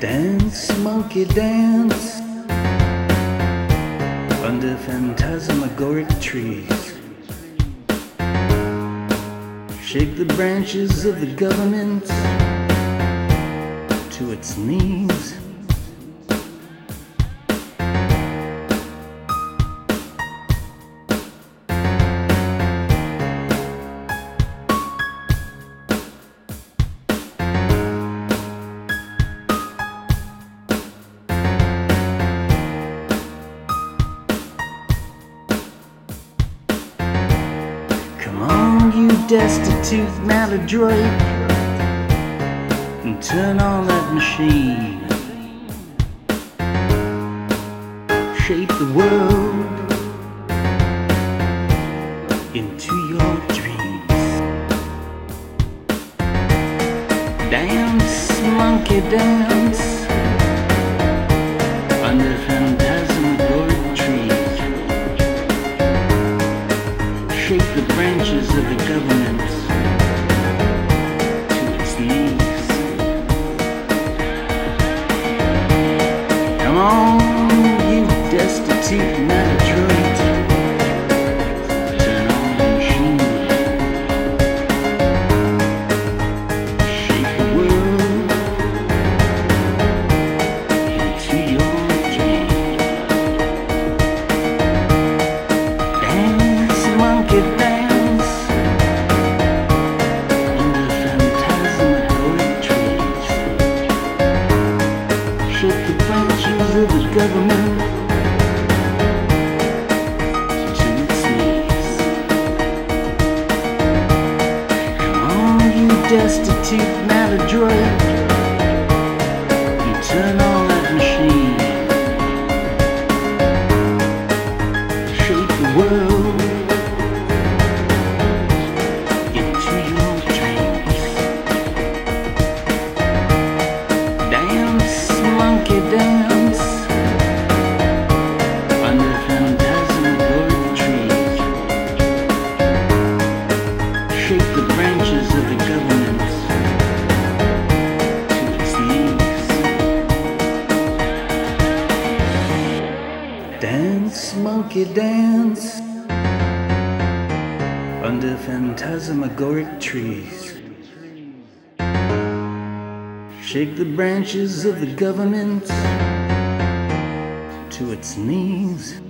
Dance, monkey, dance under phantasmagoric trees. Shake the branches of the government to its knees. Destitute maladroit, and turn on that machine. Shape the world into your dreams. Dance, monkey, dance under shake the branches of the government to its knees. Come on, you destitute maladroit. Turn Shake the branches of the government. Come on, you destitute maladroit, and turn on Shake the branches of the government to its knees. Dance, monkey, dance under phantasmagoric trees. Shake the branches of the government to its knees.